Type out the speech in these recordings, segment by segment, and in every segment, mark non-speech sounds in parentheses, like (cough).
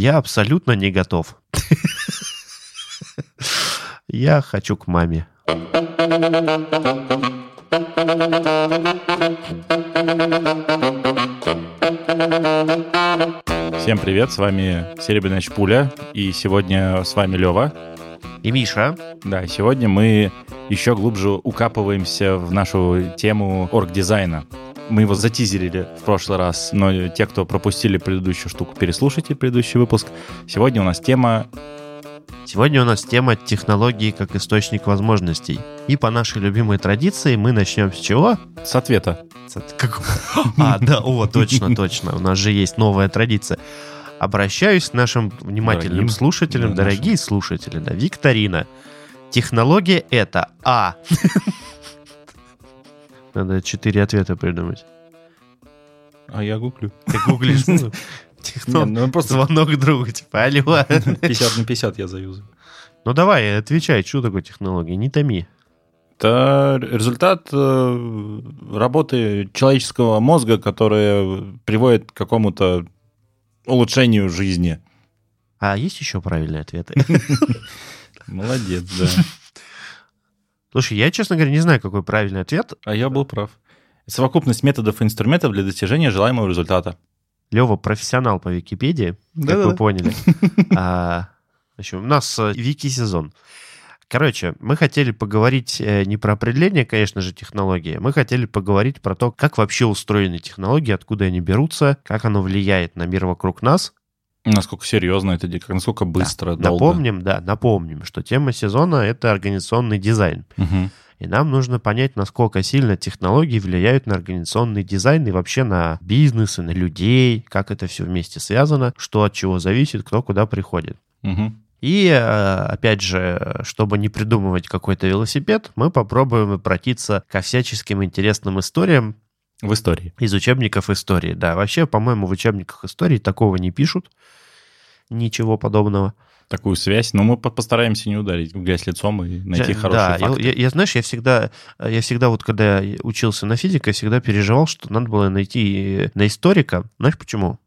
Я абсолютно не готов. Я хочу к маме. Всем привет, с вами Серебряная Шпуля, и сегодня с вами Лева. И Миша. Да, сегодня мы еще глубже укапываемся в нашу тему орг-дизайна. Мы его затизерили в прошлый раз, но те, кто пропустили предыдущую штуку, переслушайте предыдущий выпуск. Сегодня у нас тема... Сегодня у нас тема технологии как источник возможностей. И по нашей любимой традиции мы начнем с чего? С ответа. Как... (laughs) А, да, о, точно, (laughs) точно. У нас же есть новая традиция. Обращаюсь к нашим внимательным Дорогим, слушателям, да, дорогие слушатели, да, викторина. Технология это А. (laughs) Надо четыре ответа придумать. А я гуглю. Ты гуглишь? (laughs) ну, просто Звонок другу, типа, алло. 50 на 50 я заюзаю. Ну давай, отвечай, что такое технология, не томи. Это результат э, работы человеческого мозга, которая приводит к какому-то улучшению жизни. А есть еще правильные ответы? (laughs) Молодец, да. Слушай, я, честно говоря, не знаю, какой правильный ответ. А я был прав. Совокупность методов и инструментов для достижения желаемого результата. Лева профессионал по Википедии, как Да-да-да. вы поняли. (laughs) А, в общем, у нас э, вики-сезон. Короче, мы хотели поговорить э, не про определение, конечно же, технологии, мы хотели поговорить про то, как вообще устроены технологии, откуда они берутся, как оно влияет на мир вокруг нас. Насколько серьезно это, насколько быстро, долго. Напомним, да, напомним, что тема сезона — это организационный дизайн. Мгм. И нам нужно понять, насколько сильно технологии влияют на организационный дизайн и вообще на бизнес и на людей, как это все вместе связано, что от чего зависит, кто куда приходит. Мгм. И, э, опять же, чтобы не придумывать какой-то велосипед, мы попробуем обратиться ко всяческим интересным историям В истории. из учебников истории. Да, вообще, по-моему, в учебниках истории такого не пишут. Ничего подобного. Такую связь. Но мы по- постараемся не ударить в грязь лицом и найти Да, хорошие я, факты. я- я, знаешь, я всегда, я всегда вот когда я учился на физике, я всегда переживал, что надо было найти на историка. Знаешь почему?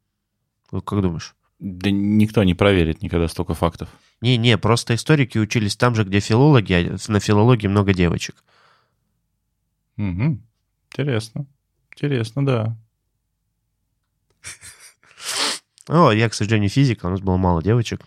Как думаешь? Да никто не проверит никогда столько фактов. Не-не, просто историки учились там же, где филологи, а на филологии много девочек. Мгм. Интересно. Интересно, да. (laughs) О, я, к сожалению, физик, а у нас было мало девочек.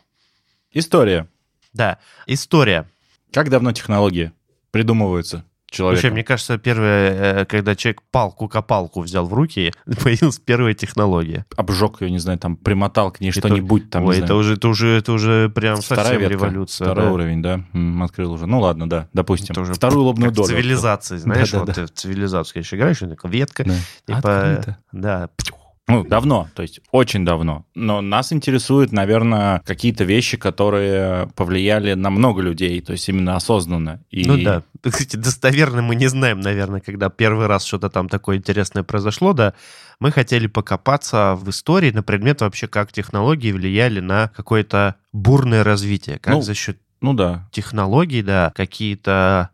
История. Да, история. Как давно технологии придумываются человеком? Вообще, мне кажется, первое, э, когда человек палку-копалку взял в руки, (laughs) появилась первая технология. Обжег ее, не знаю, там примотал к ней что-нибудь там, Ой, знаю. это уже, это уже, это уже прям Вторая совсем ветка, революция. Второй да. уровень, да? Открыл уже. Ну ладно, да, допустим. Это уже Вторую лобную долю. цивилизации, знаешь, Да-да-да. вот ты в цивилизацию, конечно, играешь, ветка, Да. типа, Открыто. да, Ну, давно, то есть очень давно. Но нас интересуют, наверное, какие-то вещи, которые повлияли на много людей, то есть именно осознанно. И... ну да. Кстати, достоверно мы не знаем, наверное, когда первый раз что-то там такое интересное произошло, да. Мы хотели покопаться в истории на предмет вообще, как технологии влияли на какое-то бурное развитие, как Ну, за счет Ну да. технологий, да, какие-то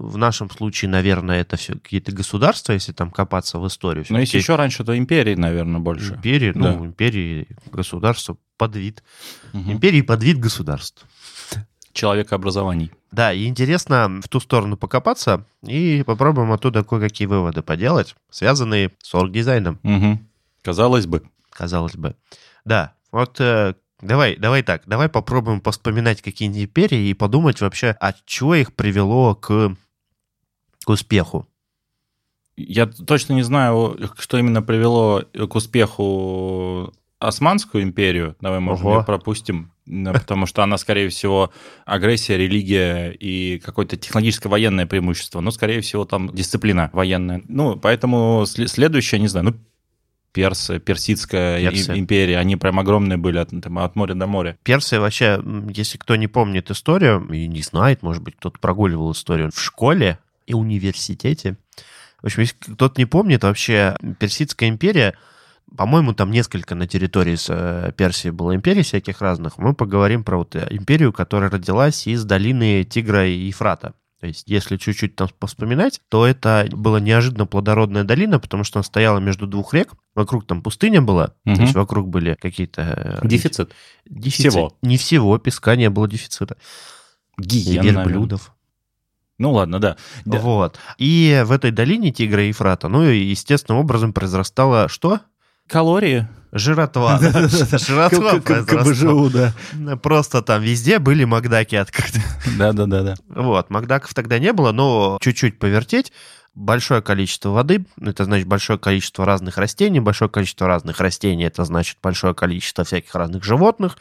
в нашем случае, наверное, это все какие-то государства, если там копаться в историю. Но если еще раньше, то империи, наверное, больше. Империи, ну, Да. империи, государства, подвид. Мгм. Империи подвид государств. Человекообразований. Да, и интересно в ту сторону покопаться и попробуем оттуда кое-какие выводы поделать, связанные с орг-дизайном, Мгм. Казалось бы. казалось бы. Да, вот э, давай, давай так, давай попробуем поспоминать какие-нибудь империи и подумать вообще, от чего их привело к, к успеху. Я точно не знаю, что именно привело к успеху Османскую империю. Давай, может, ее пропустим, да, потому что она, скорее всего, агрессия, религия и какое-то технологическое военное преимущество. Ну, скорее всего, там дисциплина военная. Ну, поэтому сле- следующее, не знаю, ну, персы, персидская Персы. империя, они прям огромные были от, там, от моря до моря. Персия вообще, если кто не помнит историю и не знает, может быть, кто-то прогуливал историю в школе и университете. В общем, если кто-то не помнит, вообще Персидская империя, по-моему, там несколько на территории с, э, Персии было империй всяких разных. Мы поговорим про вот э, империю, которая родилась из долины Тигра и Ефрата. То есть, если чуть-чуть там вспоминать, то это была неожиданно плодородная долина, потому что она стояла между двух рек. Вокруг там пустыня была, Мгм. то есть вокруг были какие-то... э, Дефицит. дефицит. всего. Не всего, песка не было дефицита. И Гиен, наверное. верблюдов. Ну ладно, да. Да. Вот. И в этой долине Тигра и Ефрата, ну, и естественным образом произрастало что? Калории. Жиротва. (laughs) Жиротва произрастала. КБЖУ, да. Просто там везде были Макдаки открыты. Да, да, да, да. Вот, Макдаков тогда не было, но чуть-чуть повертеть, большое количество воды, это значит большое количество разных растений, большое количество разных растений, это значит большое количество всяких разных животных,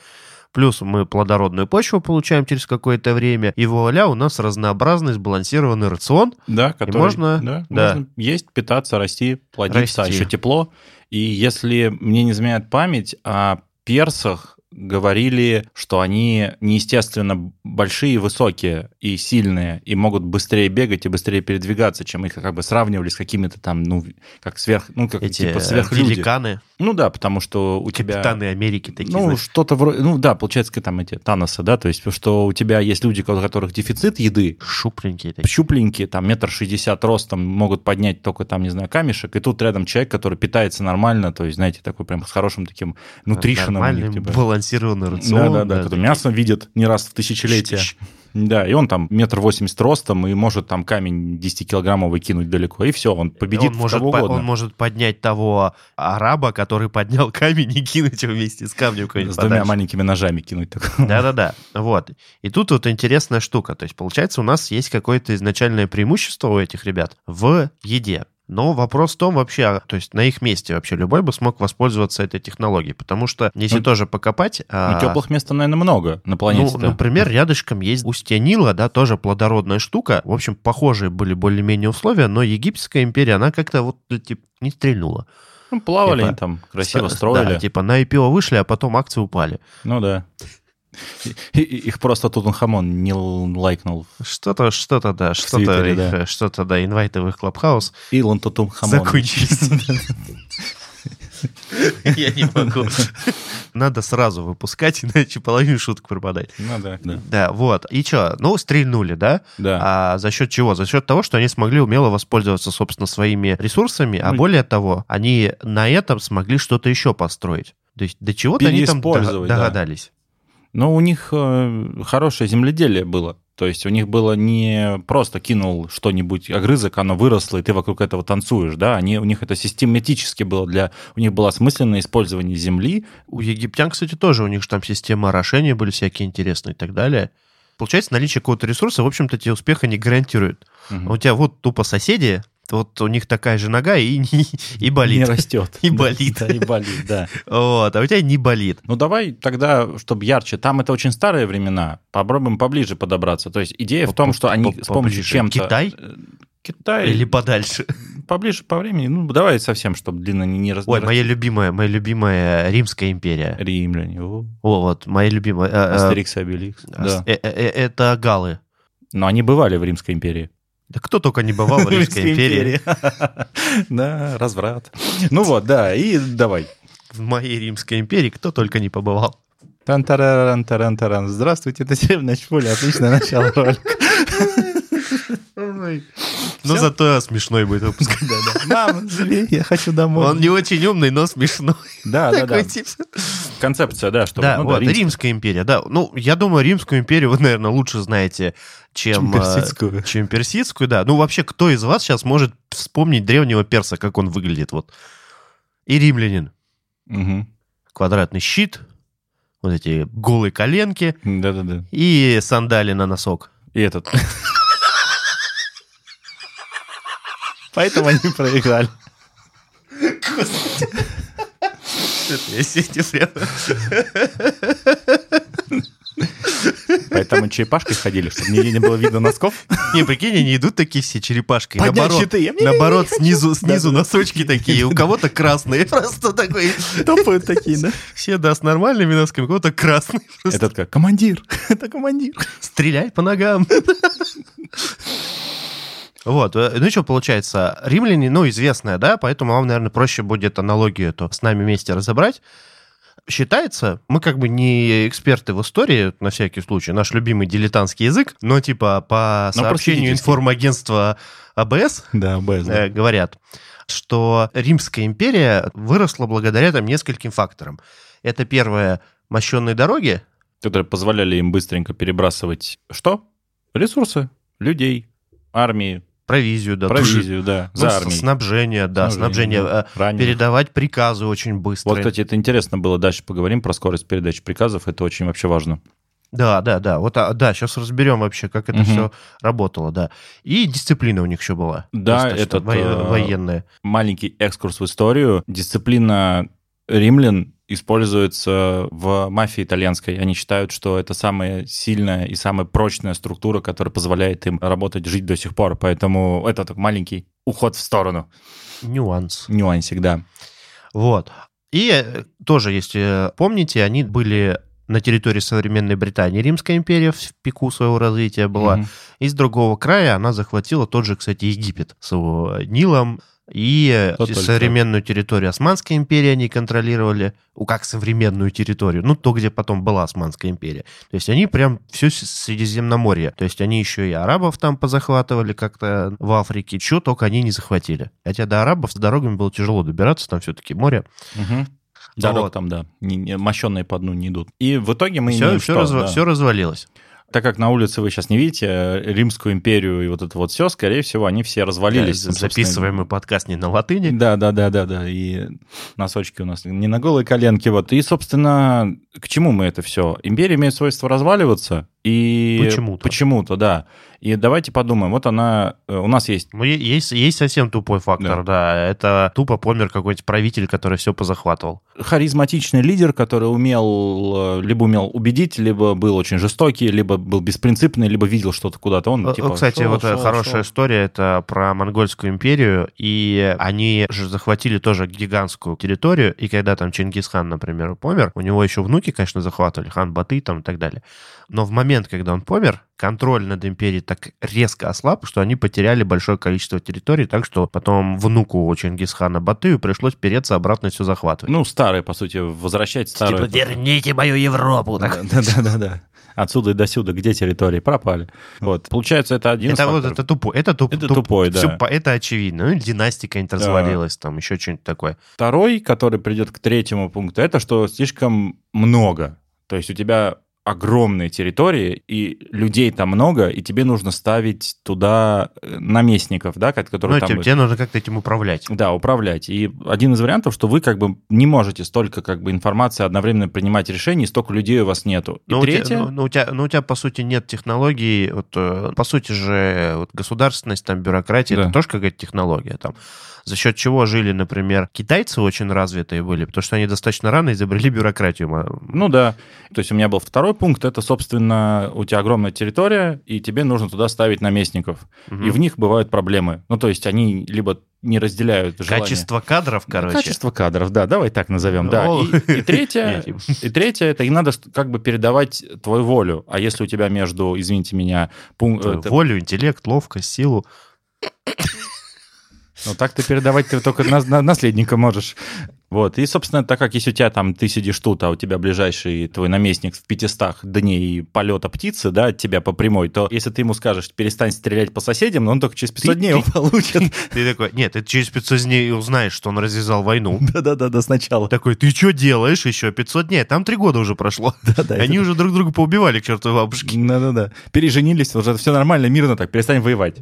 плюс мы плодородную почву получаем через какое-то время, и вуаля, у нас разнообразный сбалансированный рацион. Да, который, можно- да, да. можно есть, питаться, расти, плодиться, а Расти. еще тепло. И если мне не изменяет память, о персах говорили, что они неестественно большие, высокие и сильные, и могут быстрее бегать и быстрее передвигаться, чем их как бы сравнивали с какими-то там, ну, как сверх, ну, как Эти типа э, сверхлюди. великаны, Ну да, потому что у тебя... капитаны Америки такие, Ну, знаешь. что-то вроде... Ну, да, получается, как там эти Таносы, да, то есть, что у тебя есть люди, у которых дефицит еды, шупленькие такие. щупленькие, там, метр шестьдесят ростом, могут поднять только там, не знаю, камешек, и тут рядом человек, который питается нормально, то есть, знаете, такой прям с хорошим таким нутришеном у них, Нормальный, типа. балансированный рацион. Да, да, да, который мясо видит не раз в тысячелетие. Да, и он там метр восемьдесят ростом и может там камень 10-килограммовый кинуть далеко, и все, он победит он может, кого угодно. он может поднять того араба, который поднял (laughs) камень и кинуть его вместе с камнем С двумя подальше. маленькими ножами кинуть. Да-да-да, вот. И тут вот интересная штука. То есть, получается, у нас есть какое-то изначальное преимущество у этих ребят в еде. Но вопрос в том вообще, а, то есть на их месте вообще любой бы смог воспользоваться этой технологией, потому что если Ну, тоже покопать... Ну, а, теплых мест, наверное, много на ну, планете. например, рядышком есть устье Нила, да, тоже плодородная штука. В общем, похожие были более-менее условия, но египетская империя, она как-то вот, типа, не стрельнула. Ну, плавали Типа, они там, красиво строили. Да, типа на IPO вышли, а потом акции упали. Ну да. Их просто Тутанхамон не лайкнул. Что-то, что-то, да, что-то, их, да. что-то, да, инвайты в их клабхаус Илон Тутанхамон. закончились. (laughs) Я не могу. Надо сразу выпускать, иначе половину шуток пропадает. Ну да, да. Да, вот. И что? Ну, стрельнули, да? Да. А за счет чего? За счет того, что они смогли умело воспользоваться, собственно, своими ресурсами, а Ну, более того, они на этом смогли что-то еще построить. То есть до чего-то они там догадались. Но у них э, хорошее земледелие было. То есть у них было не просто кинул что-нибудь огрызок, оно выросло, и ты вокруг этого танцуешь, да? Они, у них это систематически было для... У них было осмысленное использование земли. У египтян, кстати, тоже у них же там система орошения были всякие интересные и так далее. Получается, наличие какого-то ресурса, в общем-то, тебе успеха не гарантирует. А У тебя вот тупо соседи, вот у них такая же нога и, (laughs) не- и болит. Не растет. (laughs) И болит. Да, и болит, да. Вот, а у тебя не болит. Ну давай тогда, чтобы ярче. Там это очень старые времена. Попробуем поближе подобраться. То есть идея в том, что они с помощью чем-то... Китай? Э, Китай. Или подальше. поближе по времени. Ну, давай совсем, чтобы длинно не, не раз... Ой, моя любимая, моя любимая Римская империя. Римляне. о, О, вот, моя любимая. э, э, Астерикс и Обеликс. Да. Это галы. Но они бывали в Римской империи. Да кто только не бывал в Римской империи. Да, (laughs) разврат. Ну вот, да, и давай. В моей Римской империи кто только не побывал. тан таран таран Здравствуйте, это Серебряная Чпуля. Отличное начало ролика. Ну, зато смешной будет выпуск. Мама, живи, я хочу домой. Он не очень умный, но смешной. Да, да, да. Концепция, да, что Да, ну вот, римская. Римская империя, да. Ну, я думаю, Римскую империю вы, наверное, лучше знаете, чем... Чем э, персидскую. Чем персидскую, да. Ну, вообще, кто из вас сейчас может вспомнить древнего перса, как он выглядит? Вот. И римлянин. Мгм. Квадратный щит, вот эти голые коленки Да-да-да. и сандали на носок. И этот. (laughs) Поэтому они проиграли. (laughs) Я сегодня прям- (laughs) Поэтому черепашкой ходили, чтобы нигде не было видно носков. Не, прикинь, они идут такие все черепашкой. Поднять Наоборот, наоборот снизу, снизу носочки такие, у кого-то красные. Просто такой... Топают такие, да? Все, да, с нормальными носками, у кого-то красный. Просто Этот как, командир, (laughs) это командир. Стреляй по ногам. Вот, э, ну что получается, римляне, ну, известная, да, поэтому вам, наверное, проще будет аналогию эту с нами вместе разобрать. Считается, мы как бы не эксперты в истории, на всякий случай, наш любимый дилетантский язык, но типа по Но сообщению информагентства АБС Да, АБС, да. э, говорят, что Римская империя выросла благодаря там нескольким факторам. Это первое, мощенные дороги, Которые позволяли им быстренько перебрасывать что? Ресурсы, людей, армии, провизию, да, провизию, да, ну, за армией. снабжение, да, снабжение, да, э, раненых. передавать приказы очень быстро. Вот, кстати, это интересно было. Дальше поговорим про скорость передачи приказов. Это очень вообще важно. Да, да, да. Вот, а, да, сейчас разберем вообще, как это Мгм. все работало, да. И дисциплина у них еще была. Да, во- э, военная. Маленький экскурс в историю. Дисциплина римлян используется в мафии итальянской. Они считают, что это самая сильная и самая прочная структура, которая позволяет им работать, жить до сих пор. Поэтому это так маленький уход в сторону. Нюанс. Нюансик, да. Вот. И э, тоже, если помните, они были на территории современной Британии. Римская империя в пику своего развития была. Мгм. Из другого края она захватила тот же, кстати, Египет с его Нилом. И э, То только. современную территорию Османской империи они контролировали. Как современную территорию. Ну, то, где потом была Османская империя. То есть они прям все Средиземноморье. То есть они еще и арабов там позахватывали как-то в Африке. Чего только они не захватили. Хотя до арабов с дорогами было тяжело добираться, там все-таки море. Мгм. Дорог Вот. там, да, мощенные по дну не идут. И в итоге мы Все, все, что? Да. развалилось. Так как на улице вы сейчас не видите э, Римскую империю и вот это вот все, скорее всего, они все развалились. Да, записываем мы подкаст не на латыни. Да, да, да, да, да. И носочки у нас не на голые коленки. Вот. И, собственно, к чему мы это все? Империя имеет свойство разваливаться. И Почему-то. Почему-то, да. И давайте подумаем. Вот она... э, У нас есть... Ну, есть, есть совсем тупой фактор, да. Это тупо помер какой-нибудь правитель, который все позахватывал. харизматичный лидер, который умел, э, либо умел убедить, либо был очень жестокий, либо был беспринципный, либо видел что-то куда-то. Он, Э, типа, Кстати, шел, вот шел, хорошая шел. история, это про Монгольскую империю, и они же захватили тоже гигантскую территорию, и когда там Чингисхан, например, помер, у него еще внуки, конечно, захватывали, хан Баты там и так далее. Но в момент, когда он помер, контроль над империей так резко ослаб, что они потеряли большое количество территорий, так что потом внуку Чингисхана Батыю пришлось переться обратно и все захватывать. Ну, старый, по сути, возвращать старую. Типа, верните мою Европу. так. Да, да, да, да. Отсюда и до сюда, где территории пропали. Вот. Получается, это один из Это вот это тупой, это, туп, Это туп- тупой, да. по- это очевидно. Ну, династия какая-нибудь развалилась, там еще что-нибудь такое. Второй, который придет к третьему пункту, это что слишком много. То есть у тебя огромные территории, и людей там много, и тебе нужно ставить туда э, наместников, да, ко- которые Ну, там... тебе, тебе нужно как-то этим управлять. Да, управлять. И один из вариантов, что вы как бы не можете столько как бы информации одновременно принимать решения, и столько людей у вас нету. И Ну, у тебя- третье... ну, ну, у тебя, ну, у тебя, по сути, нет технологий. Вот, э, по сути же, вот государственность, там, бюрократия, Да. это тоже какая-то технология. Там. За счет чего жили, например, китайцы очень развитые были, потому что они достаточно рано изобрели бюрократию. Ну да. То есть у меня был второй пункт, это, собственно, у тебя огромная территория, и тебе нужно туда ставить наместников. мгм. И в них бывают проблемы. Ну, то есть они либо не разделяют желание... Качество кадров, короче. Качество кадров, да, давай так назовем, да. О. И, и (laughs) третье, и третье, это и надо как бы передавать твою волю. А если у тебя между, извините меня, пункт... Твою Волю, интеллект, ловкость, силу. Ну, так ты передавать ты только на- на- наследника можешь. Вот. И, собственно, так как если у тебя там, ты сидишь тут, а у тебя ближайший твой наместник в 500 дней полета птицы, да, от тебя по прямой, то если ты ему скажешь, перестань стрелять по соседям, но он только через 500 Ты- дней его получит. (laughs) Ты такой, нет, ты через 500 дней узнаешь, что он развязал войну. (laughs) Да-да-да, сначала. Такой, ты что делаешь еще 500 дней? Там три года уже прошло. (laughs) Да-да. Они уже друг друга поубивали к чертовой бабушке. Да-да-да. Переженились, уже все нормально, мирно так, перестань воевать.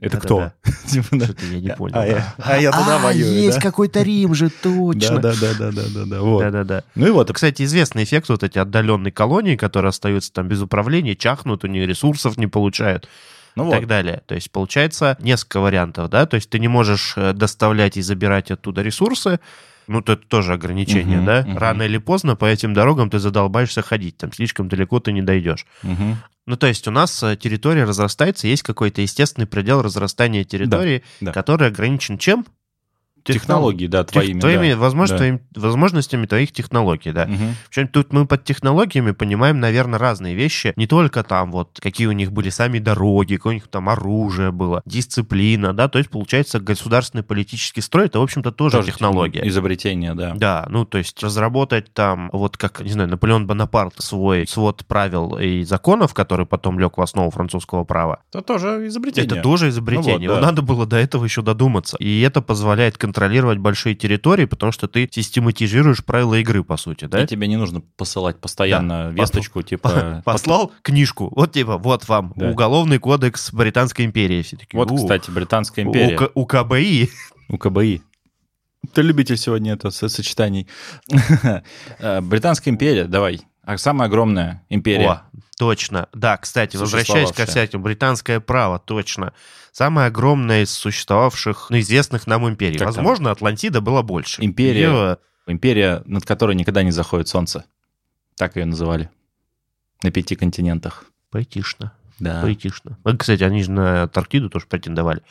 Это кто? (laughs) Типа, да. Что-то я не понял. А я- а я туда А, воюю, есть да? какой-то Рим же, точно. Да-да-да-да-да-да. Вот. Да-да-да. Ну и вот, Кстати, известный эффект вот эти отдаленные колонии, которые остаются там без управления, чахнут, у них ресурсов не получают ну и вот. так далее. То есть получается несколько вариантов, да? То есть ты не можешь э, доставлять и забирать оттуда ресурсы, ну, то это тоже ограничение, Мгм, да? мгм. Рано или поздно по этим дорогам ты задолбаешься ходить, там слишком далеко ты не дойдешь. Мгм. Ну, то есть у нас э, территория разрастается, есть какой-то естественный предел разрастания территории, да. который ограничен чем? Технологии, да, твоими. твоими да. возможностями, возможностями твоих технологий, да. Мгм. Причем тут мы под технологиями понимаем, наверное, разные вещи. Не только там вот, какие у них были сами дороги, какое у них там оружие было, дисциплина, да, то есть, получается, государственный политический строй, это, в общем-то, тоже, Тоже технология. Изобретение, да. Да, ну, то есть разработать там, вот как, не знаю, Наполеон Бонапарт свой свод правил и законов, который потом лег в основу французского права, Это тоже изобретение. это тоже изобретение. Ну вот, да. надо было до этого еще додуматься. И это позволяет контролировать большие территории, потому что ты систематизируешь правила игры, по сути, да? И тебе не нужно посылать постоянно Да. весточку, типа... (laughs) Послал книжку, вот типа, вот вам Да. уголовный кодекс Британской империи. Все такие, Вот, «У, кстати, Британская империя. У, у КБИ У КБИ. Ты любитель сегодня это со- сочетаний. (laughs) Э, Британская империя, давай. А самая огромная империя. О, точно. Да, кстати, возвращаясь ко всяким, британское право, точно. Самая огромная из существовавших, ну, известных нам империй. Как там? Возможно, Атлантида была больше. Империя. Её- Империя, над которой никогда не заходит солнце. Так ее называли. На пяти континентах. Поэтично. Да. Поэтично. Кстати, они же на Антарктиду тоже претендовали.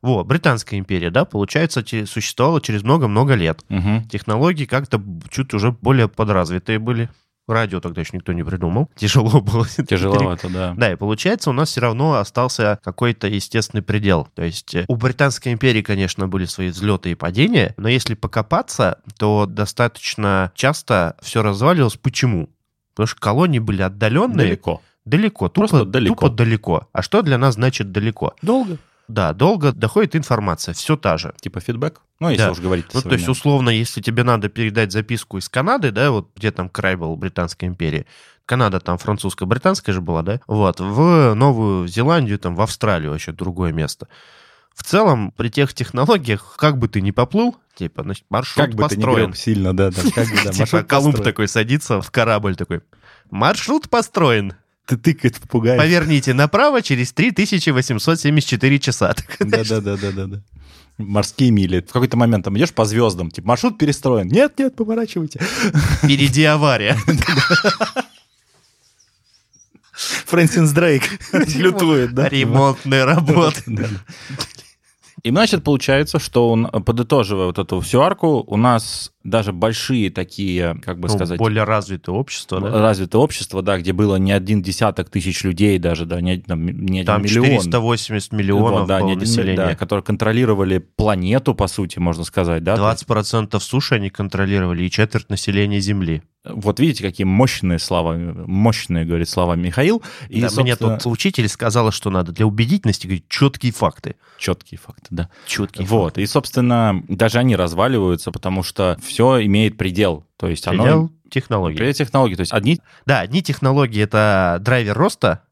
Во, Британская империя, да, получается, существовала через много-много лет. Мгм. Технологии как-то чуть уже более подразвитые были. Радио тогда еще никто не придумал. (laughs) Тяжело было. Тяжеловато, да. Да, и получается, у нас все равно остался какой-то естественный предел. То есть э, у Британской империи, конечно, были свои взлеты и падения, но если покопаться, то достаточно часто все разваливалось. Почему? Потому что колонии были отдаленные, Далеко. далеко, тупо Просто далеко. тупо далеко. А что для нас значит далеко? Долго. Да, долго доходит информация, все та же. Типа фидбэк. Ну, если Да. уж говорить Ну, то есть, условно, если тебе надо передать записку из Канады, да, вот где там край был Британской империи, Канада там французско-британская же была, да, вот, в Новую Зеландию, там, в Австралию вообще другое место. В целом, при тех технологиях, как бы ты ни поплыл, типа, значит, маршрут Как бы ты построен. не греб сильно, да, да. Как бы, да, (laughs) Типа, Колумб такой садится в корабль такой, маршрут построен, Ты тыкает попугай. поверните направо через 3874 часа. (laughs) Да, да, да, да, да, да. Морские мили. В какой-то момент там идешь по звездам, типа, маршрут перестроен. Нет, нет, поворачивайте. Впереди авария. (laughs) Фрэнсис Дрейк лютует, да? Ремонтные работы. И, значит, получается, что, он, подытоживая вот эту всю арку, у нас даже большие такие, как бы Ну, сказать, более развитое общество, да? развитое общество, да, где было не один десяток тысяч людей даже, да, не, там, не один Там миллион. 480 миллионов Вот, да, не один населения. да, которые контролировали планету, по сути, можно сказать, да. то есть 20% суши они контролировали и четверть населения Земли. Вот видите, какие мощные слова, мощные, говорит слова Михаил. И, Да, Мне собственно, тут учитель сказала, что надо для убедительности говорить четкие факты. четкие факты, да. Четкие Вот, и, собственно, даже они разваливаются, потому что все имеет предел. То есть факты. оно... Предел технологий. Предел технологий. То есть одни... Да, одни технологии — это драйвер роста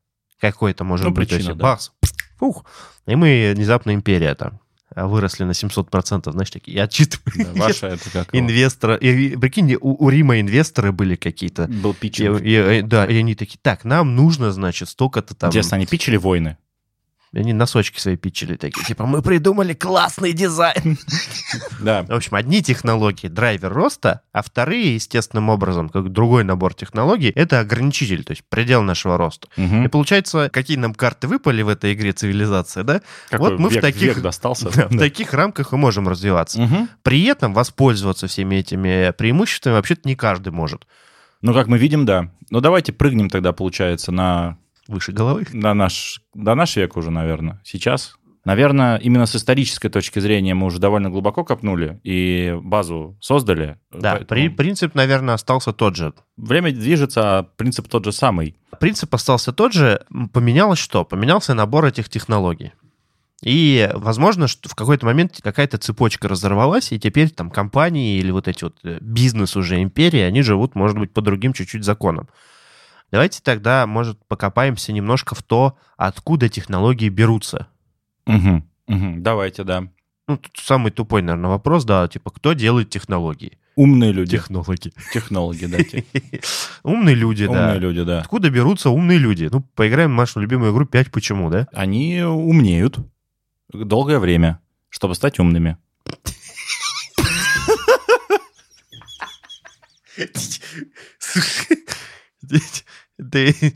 какой-то, может Ну, быть. причина, да. бахс, фух, и мы внезапно империя там выросли на 700%, знаешь, такие, я отчитываю. да, (laughs) ваша это как... Инвесторы, и, прикинь, у, у Рима инвесторы были какие-то. Был питчинг. и- и- да, и они такие, так, нам нужно, значит, столько-то там... Интересно, они питчили войны? Они носочки свои пичили такие, типа, мы придумали классный дизайн. Да. В общем, одни технологии — драйвер роста, а вторые, естественным образом, как другой набор технологий, это ограничитель, то есть предел нашего роста. И Мгм. получается, какие нам карты выпали в этой игре цивилизация, да? Какой вот мы в век- таких- век достался. (laughs) Да, В таких рамках и можем развиваться. Мгм. При этом воспользоваться всеми этими преимуществами вообще-то не каждый может. Ну, как мы видим, да. Ну, давайте прыгнем тогда, получается, на, Выше головы. на наш, до наш век уже, наверное. Сейчас. Наверное, именно с исторической точки зрения мы уже довольно глубоко копнули и базу создали. Да, Поэтому при- принцип, наверное, остался тот же. Время движется, а принцип тот же самый. Принцип остался тот же. Поменялось что? Поменялся набор этих технологий. И, возможно, что в какой-то момент какая-то цепочка разорвалась, и теперь там компании или вот эти вот э, бизнес уже империи, они живут, может быть, по другим чуть-чуть законам. Давайте тогда, может, покопаемся немножко в то, откуда технологии берутся. Мгм. Мгм. Давайте, да. Ну, тут самый тупой, наверное, вопрос, да, типа, кто делает технологии? Умные люди. Технологи. Технологи, да. (laughs) Умные люди, да. Умные люди, да. Откуда берутся умные люди? Ну, поиграем в нашу любимую игру 5 почему, да? Они умнеют долгое время, чтобы стать умными. (laughs) (laughs) Ты... (laughs)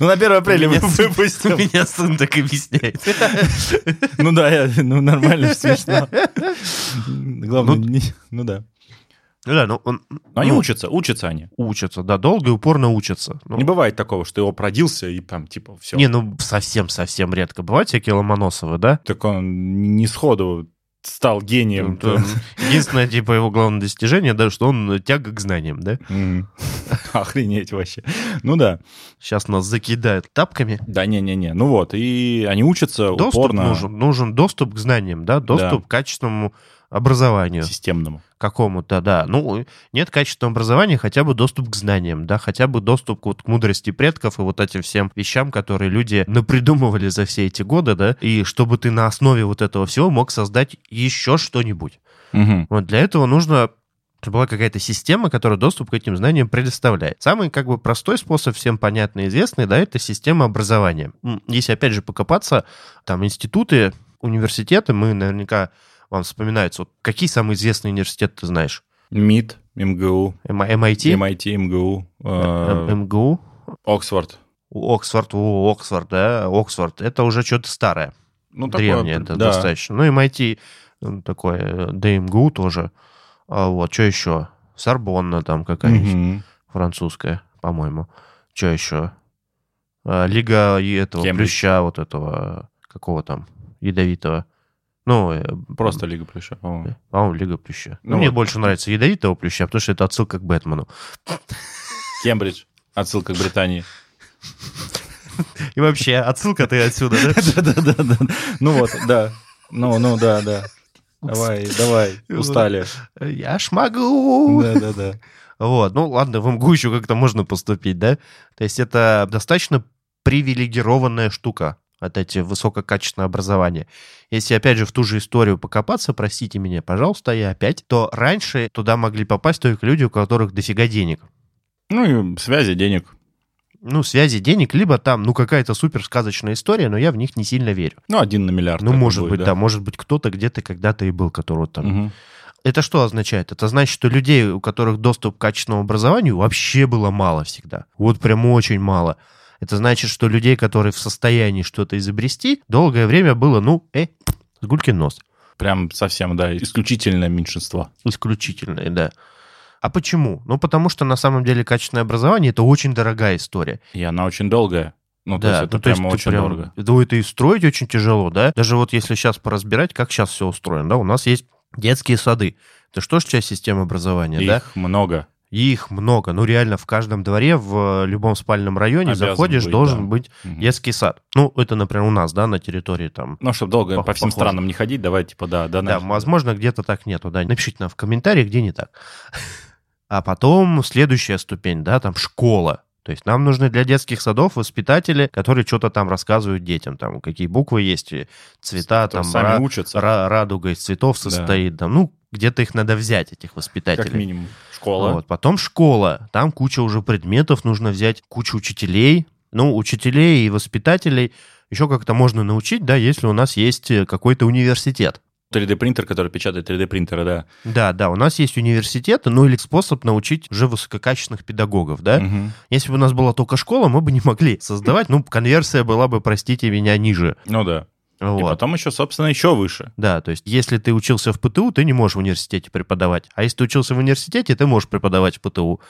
Ну, на 1 апреля Меня сын- выпустим. Меня сын так объясняет. (laughs) Ну да, я- ну нормально, смешно. Главное, Ну, не- ну да. Ну да, ну он... Но они ну, учатся, учатся они. Учатся, да, долго и упорно учатся. Ну, Не бывает такого, что его родился и там типа все. Не, ну совсем-совсем редко. Бывают всякие Ломоносовы, да? Так он не сходу стал гением. Ну, то- Единственное, типа, его главное достижение, да, что он тяга к знаниям, да? Мгм. (laughs) Охренеть вообще. Ну да. Сейчас нас закидают тапками. Да, не-не-не. Ну вот, и они учатся Доступ упорно нужен. Нужен доступ к знаниям, да? Доступ к качественному образованию системному. какому-то, да. Ну, нет качественного образования, хотя бы доступ к знаниям, да, хотя бы доступ к, вот, к мудрости предков и вот этим всем вещам, которые люди напридумывали за все эти годы, да, и чтобы ты на основе вот этого всего мог создать еще что-нибудь. Мгм. Вот для этого нужно была какая-то система, которая доступ к этим знаниям предоставляет. Самый как бы простой способ, всем понятный и известный, да, это система образования. Если опять же покопаться, там институты, университеты, мы наверняка вам вспоминаются. Вот какие самые известные университеты ты знаешь? МИД, МГУ, М- MIT, MIT, МГУ, э, М- МГУ, Оксфорд. Оксфорд, о, Оксфорд, да, Оксфорд. Это уже что-то старое, Ну, древнее такое, да, достаточно. Ну, MIT такое, да, МГУ тоже. А вот, что еще? Сорбонна там какая-нибудь. Мгм. французская, по-моему. Что еще? А, Лига этого Кембридж. плюща, вот этого, какого там, ядовитого. Ну, э, Просто Лига Плюща. О. э, по-моему, Лига плюща. Ну Ну, мне вот. больше нравится ядовитого плюща, потому что это отсылка к Бэтмену. Кембридж. Отсылка к Британии. (laughs) И вообще, отсылка ты отсюда, да? (laughs) Да-да-да. Ну вот, да. Ну, ну, да, да. Давай, давай. Устали. Я ж могу. Да-да-да. Вот, ну ладно, в МГУ еще как-то можно поступить, да? То есть это достаточно привилегированная штука, от эти высококачественное образование. Если, опять же, в ту же историю покопаться, простите меня, пожалуйста, я опять, то раньше туда могли попасть только люди, у которых дофига денег. Ну и связи, денег. Ну, связи денег, либо там, ну, какая-то супер сказочная история, но я в них не сильно верю. Ну, один на миллиард. Ну, может будет, быть, да. может быть, кто-то где-то когда-то и был, которого там Мгм. Это что означает? Это значит, что людей, у которых доступ к качественному образованию, вообще было мало всегда. Вот прям очень мало. Это значит, что людей, которые в состоянии что-то изобрести, долгое время было, ну, э, сгулькин нос. Прям совсем, да, исключительное меньшинство. Исключительное, да. А почему? Ну, потому что на самом деле качественное образование – это очень дорогая история. И она очень долгая. Ну, то да, есть это ну, то есть прямо ты очень прям- дорого. Да, это и строить очень тяжело, да? Даже вот если сейчас поразбирать, как сейчас все устроено, да, у нас есть детские сады. Это что ж часть системы образования, да? Их много. Их много. Ну, реально, в каждом дворе, в э, любом спальном районе Обязан заходишь, быть, должен да. быть Мгм. детский сад. Ну, это, например, у нас, да, на территории там. Ну, чтобы долго Пох- по всем похоже. странам не ходить, давай, типа, да, да, Да, возможно, где-то так нету, да. Напишите нам в комментариях, где не так. А потом следующая ступень, да, там школа. То есть нам нужны для детских садов воспитатели, которые что-то там рассказывают детям, там какие буквы есть, цвета, которые там сами ра- учатся, ра- радуга из цветов состоит, там, ну, где-то их надо взять, этих воспитателей. как минимум. Школа. Вот. Потом школа. Там куча уже предметов, нужно взять кучу учителей. Ну, учителей и воспитателей еще как-то можно научить, да, если у нас есть э, какой-то университет. 3D-принтер, который печатает 3D-принтеры, да. Да, да, у нас есть университеты, ну или способ научить уже высококачественных педагогов, да. Мгм. Если бы у нас была только школа, мы бы не могли создавать, ну, конверсия была бы, простите меня, ниже. Ну да. И Вот. потом еще, собственно, еще выше. Да, то есть если ты учился в ПТУ, ты не можешь в университете преподавать. А если ты учился в университете, ты можешь преподавать в ПТУ.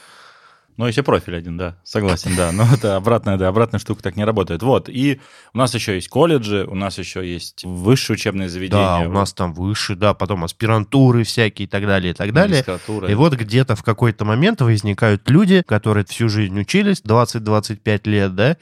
Ну, если профиль один, да, согласен, да. Но это обратная, да, обратная штука так не работает. Вот, и у нас еще есть колледжи, у нас еще есть высшие учебные заведения. Да, у нас там выше, да, потом аспирантуры всякие и так далее, и так далее. И вот где-то в какой-то момент возникают люди, которые всю жизнь учились, 20-25 лет, да,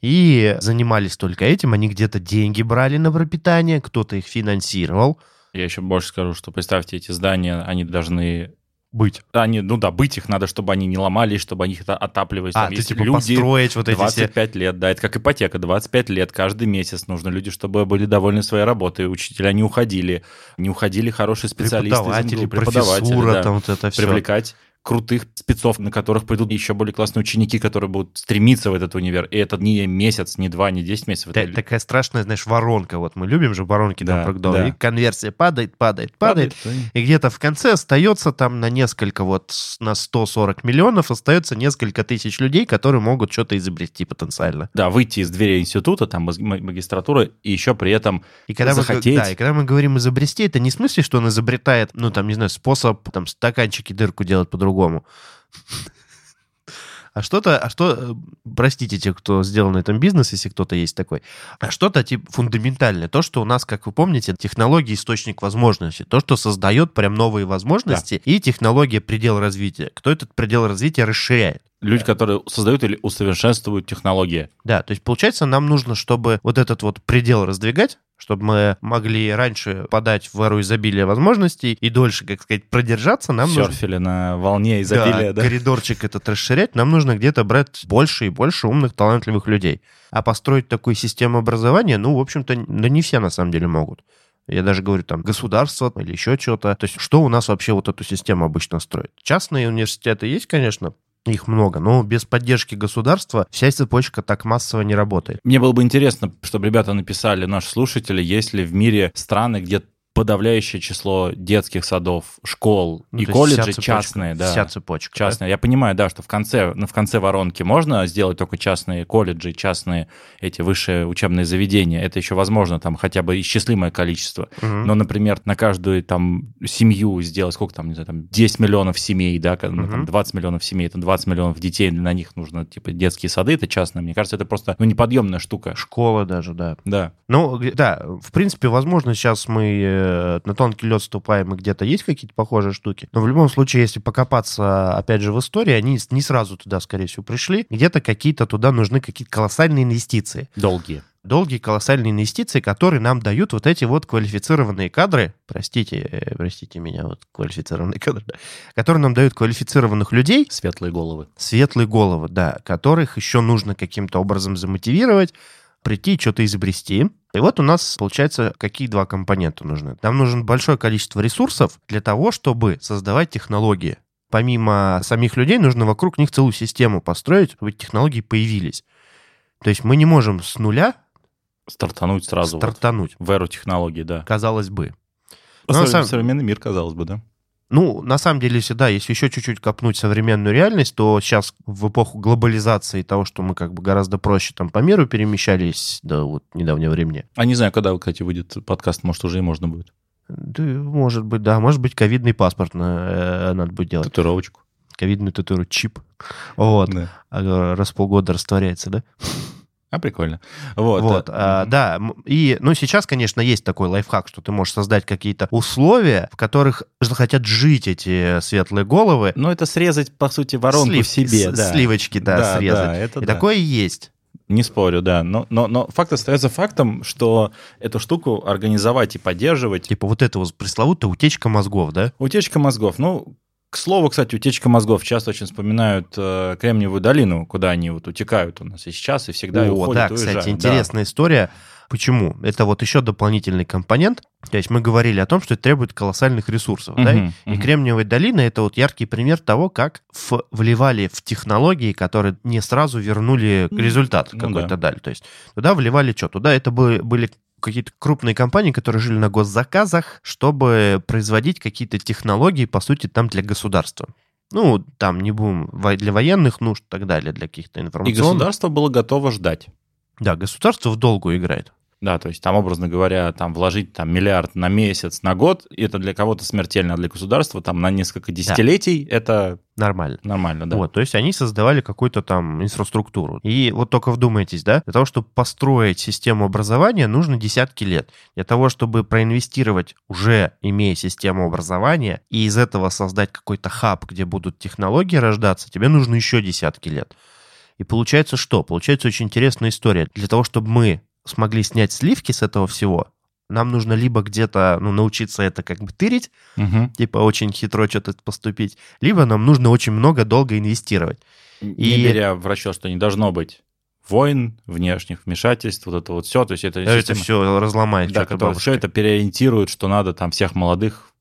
и занимались только этим, они где-то деньги брали на пропитание, кто-то их финансировал. Я еще больше скажу, что представьте, эти здания, они должны... Быть. Они, ну да, быть их надо, чтобы они не ломались, чтобы они это отапливались. А, Там ты типа люди, построить вот эти все... 25 лет, да, это как ипотека, 25 лет, каждый месяц нужно люди, чтобы были довольны своей работой, учителя не уходили, не уходили хорошие специалисты, из Преподаватели, МГУ, преподаватели, профессура, да. там вот это все. привлекать крутых спецов, на которых придут еще более классные ученики, которые будут стремиться в этот универ. И это не месяц, не два, не десять месяцев. Это... Такая страшная, знаешь, воронка. Вот мы любим же воронки да, там да. И конверсия падает, падает, падает. падает и где-то в конце остается там на несколько, вот на 140 миллионов остается несколько тысяч людей, которые могут что-то изобрести потенциально. Да, выйти из двери института, там магистратуры, и еще при этом и когда захотеть... Мы, да, и когда мы говорим изобрести, это не в смысле, что он изобретает, ну, там, не знаю, способ там стаканчики дырку делать по-другому, по-другому. А что-то, а что, э, простите те, кто сделал на этом бизнес, если кто-то есть такой, а что-то типа фундаментальное, то, что у нас, как вы помните, технология источник возможностей, то, что создает прям новые возможности, да. и технология предел развития. Кто этот предел развития расширяет? Люди, которые создают или усовершенствуют технологии. Да, то есть получается, нам нужно, чтобы вот этот вот предел раздвигать, чтобы мы могли раньше подать в эру изобилия возможностей и дольше, как сказать, продержаться, нам Серфили нужно... на волне изобилия, да, да? коридорчик этот расширять, нам нужно где-то брать больше и больше умных, талантливых людей. А построить такую систему образования, ну, в общем-то, да не все на самом деле могут. Я даже говорю, там, государство или еще что-то. То есть, что у нас вообще вот эту систему обычно строит? Частные университеты есть, конечно, их много, но без поддержки государства вся цепочка так массово не работает. Мне было бы интересно, чтобы ребята написали, наши слушатели, есть ли в мире страны, где подавляющее число детских садов, школ ну, и колледжей частные, да. Вся цепочка. Частные. Да? Я понимаю, да, что в конце, ну, в конце воронки можно сделать только частные колледжи, частные эти высшие учебные заведения. Это еще возможно, там хотя бы исчислимое количество. Угу. Но, например, на каждую там семью сделать, сколько там, не знаю, там 10 миллионов семей, да, угу. там 20 миллионов семей, это 20 миллионов детей, на них нужно, типа, детские сады, это частные. Мне кажется, это просто, ну, неподъемная штука. Школа даже, да. Да. Ну, да, в принципе, возможно, сейчас мы э, на тонкий лед ступаем, и где-то есть какие-то похожие штуки. Но в любом случае, если покопаться, опять же, в истории, они не сразу туда, скорее всего, пришли. Где-то какие-то туда нужны какие-то колоссальные инвестиции. Долгие долгие колоссальные инвестиции, которые нам дают вот эти вот квалифицированные кадры, простите, э, простите меня, вот квалифицированные кадры, да, которые нам дают квалифицированных людей. Светлые головы. Светлые головы, да, которых еще нужно каким-то образом замотивировать, прийти, что-то изобрести. И вот у нас, получается, какие два компонента нужны. Нам нужно большое количество ресурсов для того, чтобы создавать технологии. Помимо самих людей, нужно вокруг них целую систему построить, чтобы технологии появились. То есть мы не можем с нуля стартануть сразу. Стартануть. Вот, в эру технологий, да. Казалось бы. Но Современ, Современный мир, казалось бы, да. Ну, на самом деле, если да, если еще чуть-чуть копнуть современную реальность, то сейчас в эпоху глобализации того, что мы как бы гораздо проще там по миру перемещались до вот недавнего времени. А не знаю, когда, кстати, выйдет подкаст, может, уже и можно будет. Да, может быть, да. Может быть, ковидный паспорт на, э, надо будет делать. Татуировочку. Ковидный татуировку, чип. Вот. Да. А, раз в полгода растворяется, да? А, прикольно. Вот. вот а, да, и, ну, сейчас, конечно, есть такой лайфхак, что ты можешь создать какие-то условия, в которых захотят жить эти светлые головы. Ну, это срезать, по сути, воронку Слив, в себе, да. Сливочки, да, да срезать. Да, это и да. такое есть. Не спорю, да. Но, но, но факт остается фактом, что эту штуку организовать и поддерживать... Типа вот это вот пресловутая утечка мозгов, да? Утечка мозгов. Ну, к слову, кстати, утечка мозгов. Часто очень вспоминают э, Кремниевую долину, куда они вот утекают у нас и сейчас, и всегда О, и уходят, да, уезжают. кстати, интересная да. история. Почему? Это вот еще дополнительный компонент. То есть мы говорили о том, что это требует колоссальных ресурсов. Uh-huh, да? uh-huh. И Кремниевая долина это вот яркий пример того, как в, вливали в технологии, которые не сразу вернули результат ну, какой-то да. дали. То есть туда вливали что? Туда это были, были какие-то крупные компании, которые жили на госзаказах, чтобы производить какие-то технологии, по сути, там для государства. Ну, там не будем для военных нужд и так далее, для каких-то информационных. И государство было готово ждать. Да, государство в долгу играет. Да, то есть там, образно говоря, там вложить там миллиард на месяц, на год, это для кого-то смертельно, а для государства там на несколько десятилетий да. это нормально. Нормально, да. Вот, то есть они создавали какую-то там инфраструктуру. И вот только вдумайтесь, да, для того, чтобы построить систему образования, нужно десятки лет. Для того, чтобы проинвестировать, уже имея систему образования, и из этого создать какой-то хаб, где будут технологии рождаться, тебе нужно еще десятки лет. И получается что? Получается очень интересная история. Для того, чтобы мы смогли снять сливки с этого всего, нам нужно либо где-то ну, научиться это как бы тырить, угу. типа очень хитро что-то поступить, либо нам нужно очень много долго инвестировать. Не и... беря в расчет, что не должно быть войн, внешних вмешательств, вот это вот все, то есть это... Это система, все разломает. Да, все это переориентирует, что надо там всех молодых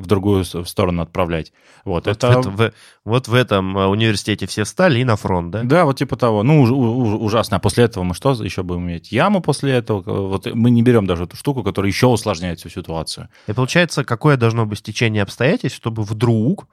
в другую сторону отправлять. Вот, Вот, это... в, в- вот в этом э, университете все встали и на фронт, да? Да, вот типа того. Ну, уж- у- ужасно. А после этого мы что еще будем иметь? Яму после этого. Вот мы не берем даже эту штуку, которая еще усложняет всю ситуацию. И получается, какое должно быть стечение обстоятельств, чтобы вдруг,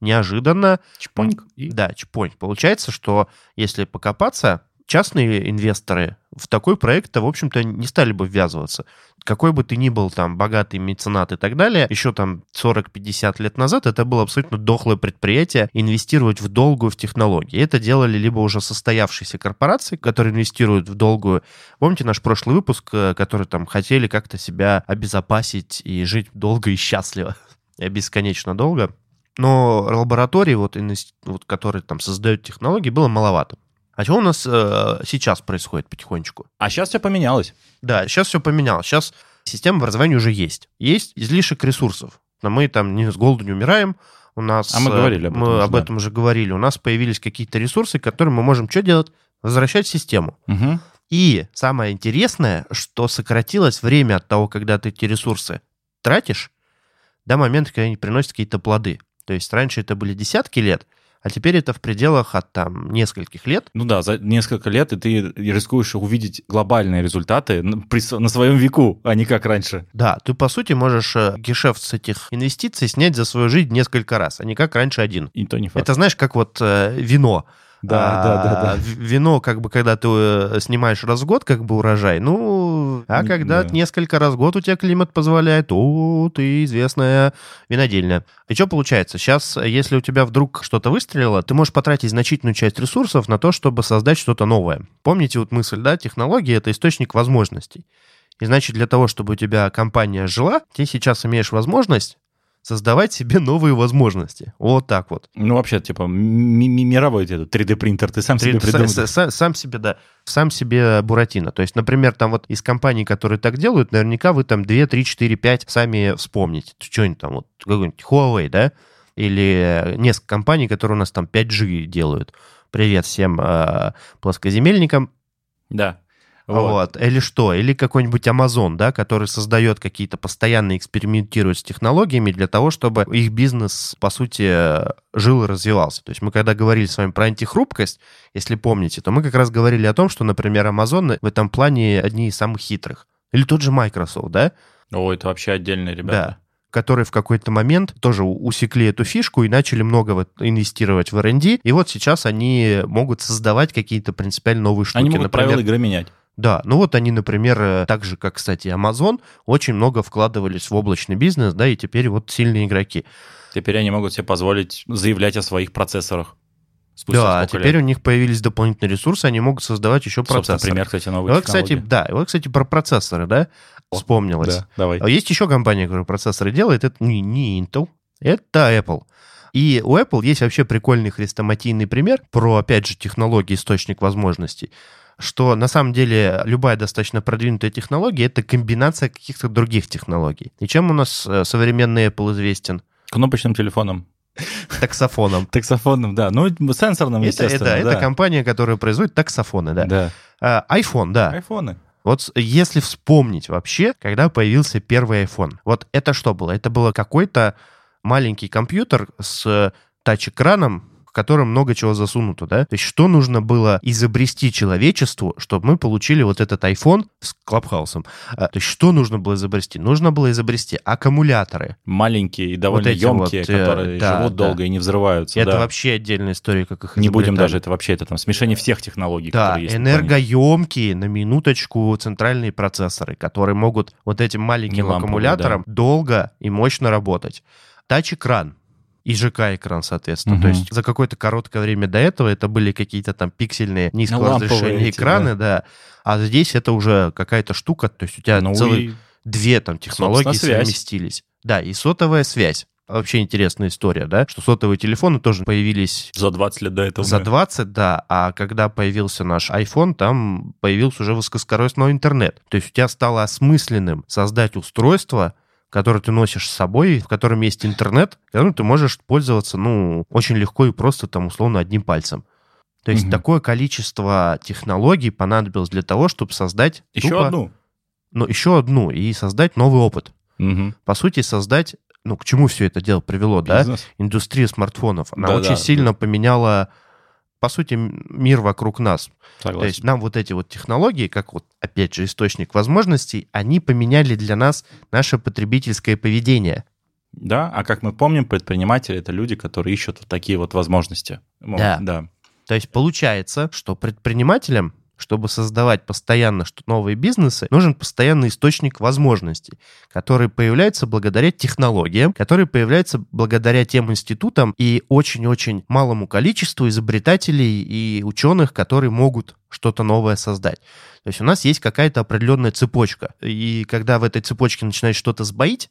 неожиданно, Чпоньк. И... да, чпонь. Получается, что если покопаться, частные инвесторы в такой проект, в общем-то, не стали бы ввязываться. Какой бы ты ни был там богатый меценат и так далее, еще там 40-50 лет назад это было абсолютно дохлое предприятие инвестировать в долгую в технологии. Это делали либо уже состоявшиеся корпорации, которые инвестируют в долгую. Помните наш прошлый выпуск, э, который там хотели как-то себя обезопасить и жить долго и счастливо, (laughs) бесконечно долго. Но лабораторий, вот, вот, которые там создают технологии, было маловато. А что у нас э, сейчас происходит потихонечку? А сейчас все поменялось. Да, сейчас все поменялось. Сейчас система образования уже есть. Есть излишек ресурсов. Но мы там не с голоду не умираем. У нас... А мы э, говорили об этом Мы уже, об да. этом уже говорили. У нас появились какие-то ресурсы, которые мы можем что делать? Возвращать в систему. Мгм. И самое интересное, что сократилось время от того, когда ты эти ресурсы тратишь, до момента, когда они приносят какие-то плоды. То есть раньше это были десятки лет, а теперь это в пределах от там нескольких лет. Ну да, за несколько лет и ты рискуешь увидеть глобальные результаты на, своем веку, а не как раньше. Да, ты по сути можешь э, гешефт с этих инвестиций снять за свою жизнь несколько раз, а не как раньше один. И то не факт. Это знаешь, как вот э, вино. Да, да, да, да. А, в- Вино, как бы, когда ты э, снимаешь раз в год, как бы урожай, ну, а когда да. несколько раз в год у тебя климат позволяет, о, ты известная винодельня. И что получается? Сейчас, если у тебя вдруг что-то выстрелило, ты можешь потратить значительную часть ресурсов на то, чтобы создать что-то новое. Помните вот мысль, да, технология — это источник возможностей. И значит, для того, чтобы у тебя компания жила, ты сейчас имеешь возможность создавать себе новые возможности. Вот так вот. Ну, вообще, типа, ми- ми- мировой этот 3D-принтер ты сам себе Ты придумал. са- са- сам себе, да, сам себе Буратино. То есть, например, там вот из компаний, которые так делают, наверняка вы там 2, 3, 4, 5 сами вспомните. Что-нибудь там, вот какой-нибудь Huawei, да? Или несколько компаний, которые у нас там 5G делают. Привет всем э, плоскоземельникам. Да. Вот. Или что? Или какой-нибудь Amazon, да, который создает какие-то постоянно экспериментирует с технологиями для того, чтобы их бизнес, по сути, жил и развивался. То есть мы когда говорили с вами про антихрупкость, если помните, то мы как раз говорили о том, что, например, Amazon в этом плане одни из самых хитрых. Или тот же Microsoft, да? О, это вообще отдельные ребята. Да. Которые в какой-то момент тоже усекли эту фишку и начали много вот инвестировать в R&D. И вот сейчас они могут создавать какие-то принципиально новые штуки. Они могут Например, правила игры менять. Да, ну вот они, например, э, так же, как, кстати, Amazon, очень много вкладывались в облачный бизнес, да, и теперь вот сильные игроки. Теперь они могут себе позволить заявлять о своих процессорах. Спустя да, а теперь лет. у них появились дополнительные ресурсы, они могут создавать еще Собственно, процессоры. пример, кстати, И новый вот, кстати, да, вот, кстати, про процессоры, да, вспомнилось. Да, давай. А Есть еще компания, которая процессоры делает, это не, не Intel, это Apple. И у Apple есть вообще прикольный хрестоматийный пример про, опять же, технологии, источник возможностей, что на самом деле любая достаточно продвинутая технология — это комбинация каких-то других технологий. И чем у нас э, современный Apple известен? Кнопочным телефоном. Таксофоном. (laughs) Таксофонным, да. Ну, сенсорным, Это, естественно. это, да. это компания, которая производит таксофоны, да. Да. А, iPhone, да. Айфоны. Вот если вспомнить вообще, когда появился первый iPhone, вот это что было? Это было какой-то маленький компьютер с тач-экраном, в котором много чего засунуто, да? То есть что нужно было изобрести человечеству, чтобы мы получили вот этот iPhone с клабхаусом? То есть что нужно было изобрести? Нужно было изобрести аккумуляторы. Маленькие и довольно эти емкие, вот, э, которые да, живут да. долго и не взрываются. это да. вообще отдельная история, как их Не будем даже, это вообще это там смешение всех технологий, Да, которые есть. энергоемкие, на минуточку, центральные процессоры, которые могут вот этим маленьким ламповые, аккумулятором долго и мощно работать. Тач-экран и ЖК-экран, соответственно. Мгм. То есть за какое-то короткое время до этого это были какие-то там пиксельные низкого разрешения эти, экраны, да. А здесь это уже какая-то штука, то есть у тебя Ну целый и две там технологии совместились. Да, и сотовая связь. Вообще интересная история, да, что сотовые телефоны тоже появились за 20 лет до этого. за 20, да, а когда появился наш iPhone, там появился уже высокоскоростной интернет. То есть у тебя стало осмысленным создать устройство, которое ты носишь с собой, в котором есть интернет, которым ты можешь пользоваться, ну, очень легко и просто, там, условно, одним пальцем. То есть Мгм. такое количество технологий понадобилось для того, чтобы создать... Еще тупо- одну. Ну, еще одну, и создать новый опыт. Мгм. По сути, создать ну, к чему все это дело привело, Бизнес. да? Индустрия смартфонов. Она Да-да. очень сильно поменяла, по сути, мир вокруг нас. То Согласен. есть нам вот эти вот технологии, как вот, опять же, источник возможностей, они поменяли для нас наше потребительское поведение. Да, а как мы помним, предприниматели это люди, которые ищут вот такие вот возможности. Да. да. То есть получается, что предпринимателям, чтобы создавать постоянно что новые бизнесы, нужен постоянный источник возможностей, который появляется благодаря технологиям, который появляется благодаря тем институтам и очень-очень малому количеству изобретателей и ученых, которые могут что-то новое создать. То есть у нас есть какая-то определенная цепочка. И когда в этой цепочке начинает что-то сбоить,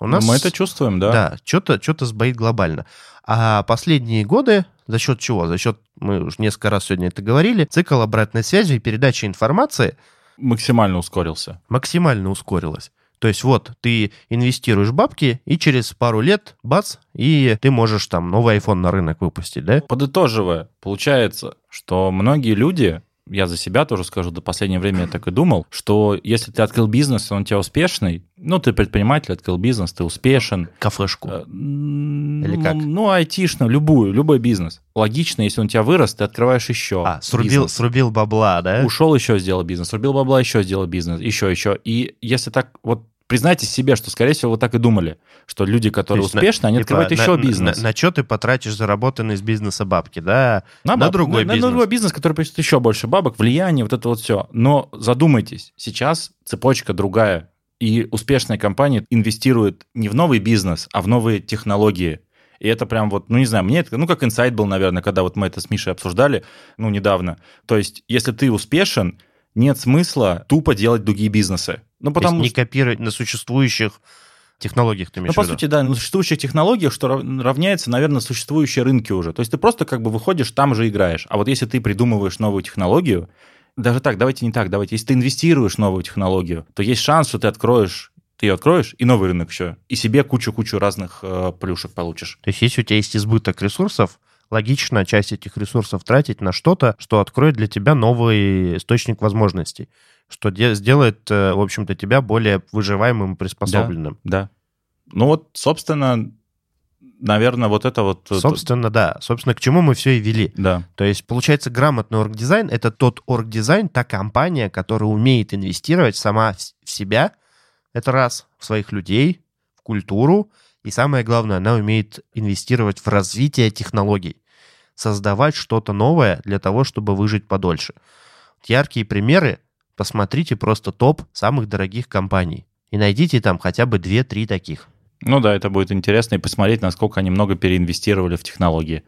у нас... Мы это чувствуем, да. Да, что-то что сбоит глобально. А последние годы за счет чего? За счет, мы уже несколько раз сегодня это говорили, цикл обратной связи и передачи информации Максимально ускорился. максимально ускорилась. То есть вот ты инвестируешь бабки, и через пару лет, бац, и ты можешь там новый iPhone на рынок выпустить, да? Подытоживая, получается, что многие люди, я за себя тоже скажу, до последнего времени я так и думал, что если ты открыл бизнес, он у тебя успешный, ну, ты предприниматель, открыл бизнес, ты успешен, Кафешку. э, Или как? Ну, айтишно, любую, любой бизнес. Логично, если он у тебя вырос, ты открываешь еще А, срубил, бизнес. срубил бабла, да? Ушел еще сделал бизнес, рубил бабла, еще сделал бизнес, еще, еще. И если так, вот признайтесь себе, что, скорее всего, вы так и думали, что люди, которые То есть на- успешны, они Типа, открывают на- еще на- бизнес. На, что ты потратишь заработанные из бизнеса бабки, да? на баб- другой на, бизнес. На другой бизнес, который принесет еще больше бабок, влияние, вот это вот все. Но задумайтесь, сейчас цепочка другая. И успешная компания инвестирует не в новый бизнес, а в новые технологии. И это прям вот, ну не знаю, мне это, ну как инсайт был, наверное, когда вот мы это с Мишей обсуждали, ну недавно. То есть, если ты успешен, нет смысла тупо делать другие бизнесы. Ну, То есть потому не копировать на существующих технологиях, ты ну, имеешь по в виду? сути, да, на существующих технологиях, что рав- равняется, наверное, существующие рынки уже. То есть ты просто как бы выходишь, там же играешь. А вот если ты придумываешь новую технологию, даже так, давайте не так, давайте, если ты инвестируешь в новую технологию, то есть шанс, что ты откроешь, ты ее откроешь, и новый рынок еще, и себе кучу-кучу разных э, плюшек получишь. То есть, если у тебя есть избыток ресурсов, логично часть этих ресурсов тратить на что-то, что откроет для тебя новый источник возможностей, что де- сделает, э, в общем-то, тебя более выживаемым и приспособленным. Да. Ну вот, собственно, наверное, вот это вот... э, Собственно, да. Собственно, к чему мы все и вели. Да. То есть, получается, грамотный оргдизайн — это тот оргдизайн, та компания, которая умеет инвестировать сама в себя, это раз, в своих людей, в культуру, и самое главное, она умеет инвестировать в развитие технологий, создавать что-то новое для того, чтобы выжить подольше. Яркие примеры, посмотрите просто топ самых дорогих компаний и найдите там хотя бы 2-3 таких. Ну да, это будет интересно и посмотреть, насколько они много переинвестировали в технологии.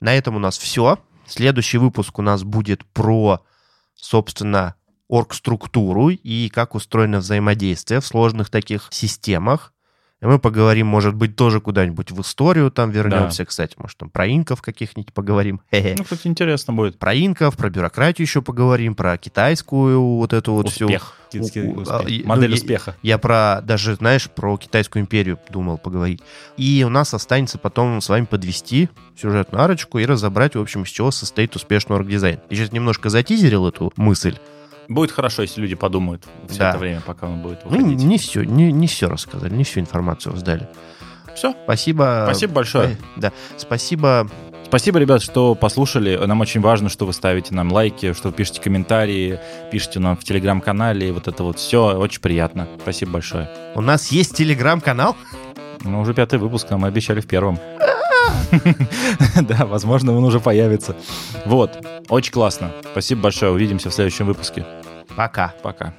На этом у нас все. Следующий выпуск у нас будет про, собственно, оргструктуру и как устроено взаимодействие в сложных таких системах. И мы поговорим, может быть, тоже куда-нибудь в историю там вернемся. Кстати, может, там про инков каких-нибудь поговорим. (laughs) Ну, кстати, интересно будет. Про инков, про бюрократию еще поговорим, про китайскую вот эту вот всю. Успех. У- успех. а, и- Модель ну, успеха. Я про даже, знаешь, про Китайскую империю думал поговорить. И у нас останется потом с вами подвести сюжетную арочку и разобрать, в общем, из чего состоит успешный оргдизайн. Я сейчас немножко затизерил эту мысль. Будет хорошо, если люди подумают все Да. это время, пока он будет Ну, выходить. не все, не, не все рассказали, не всю информацию сдали. Все. Спасибо. Спасибо большое. Э, Да, спасибо. Спасибо, ребят, что послушали. Нам очень важно, что вы ставите нам лайки, что вы пишете комментарии, пишите нам в телеграм-канале. Вот это вот все. Очень приятно. Спасибо большое. У нас есть телеграм-канал. Ну, уже пятый выпуск, а мы обещали в первом. (laughs) Да, возможно, он уже появится. Вот. Очень классно. Спасибо большое. Увидимся в следующем выпуске. Пока. Пока.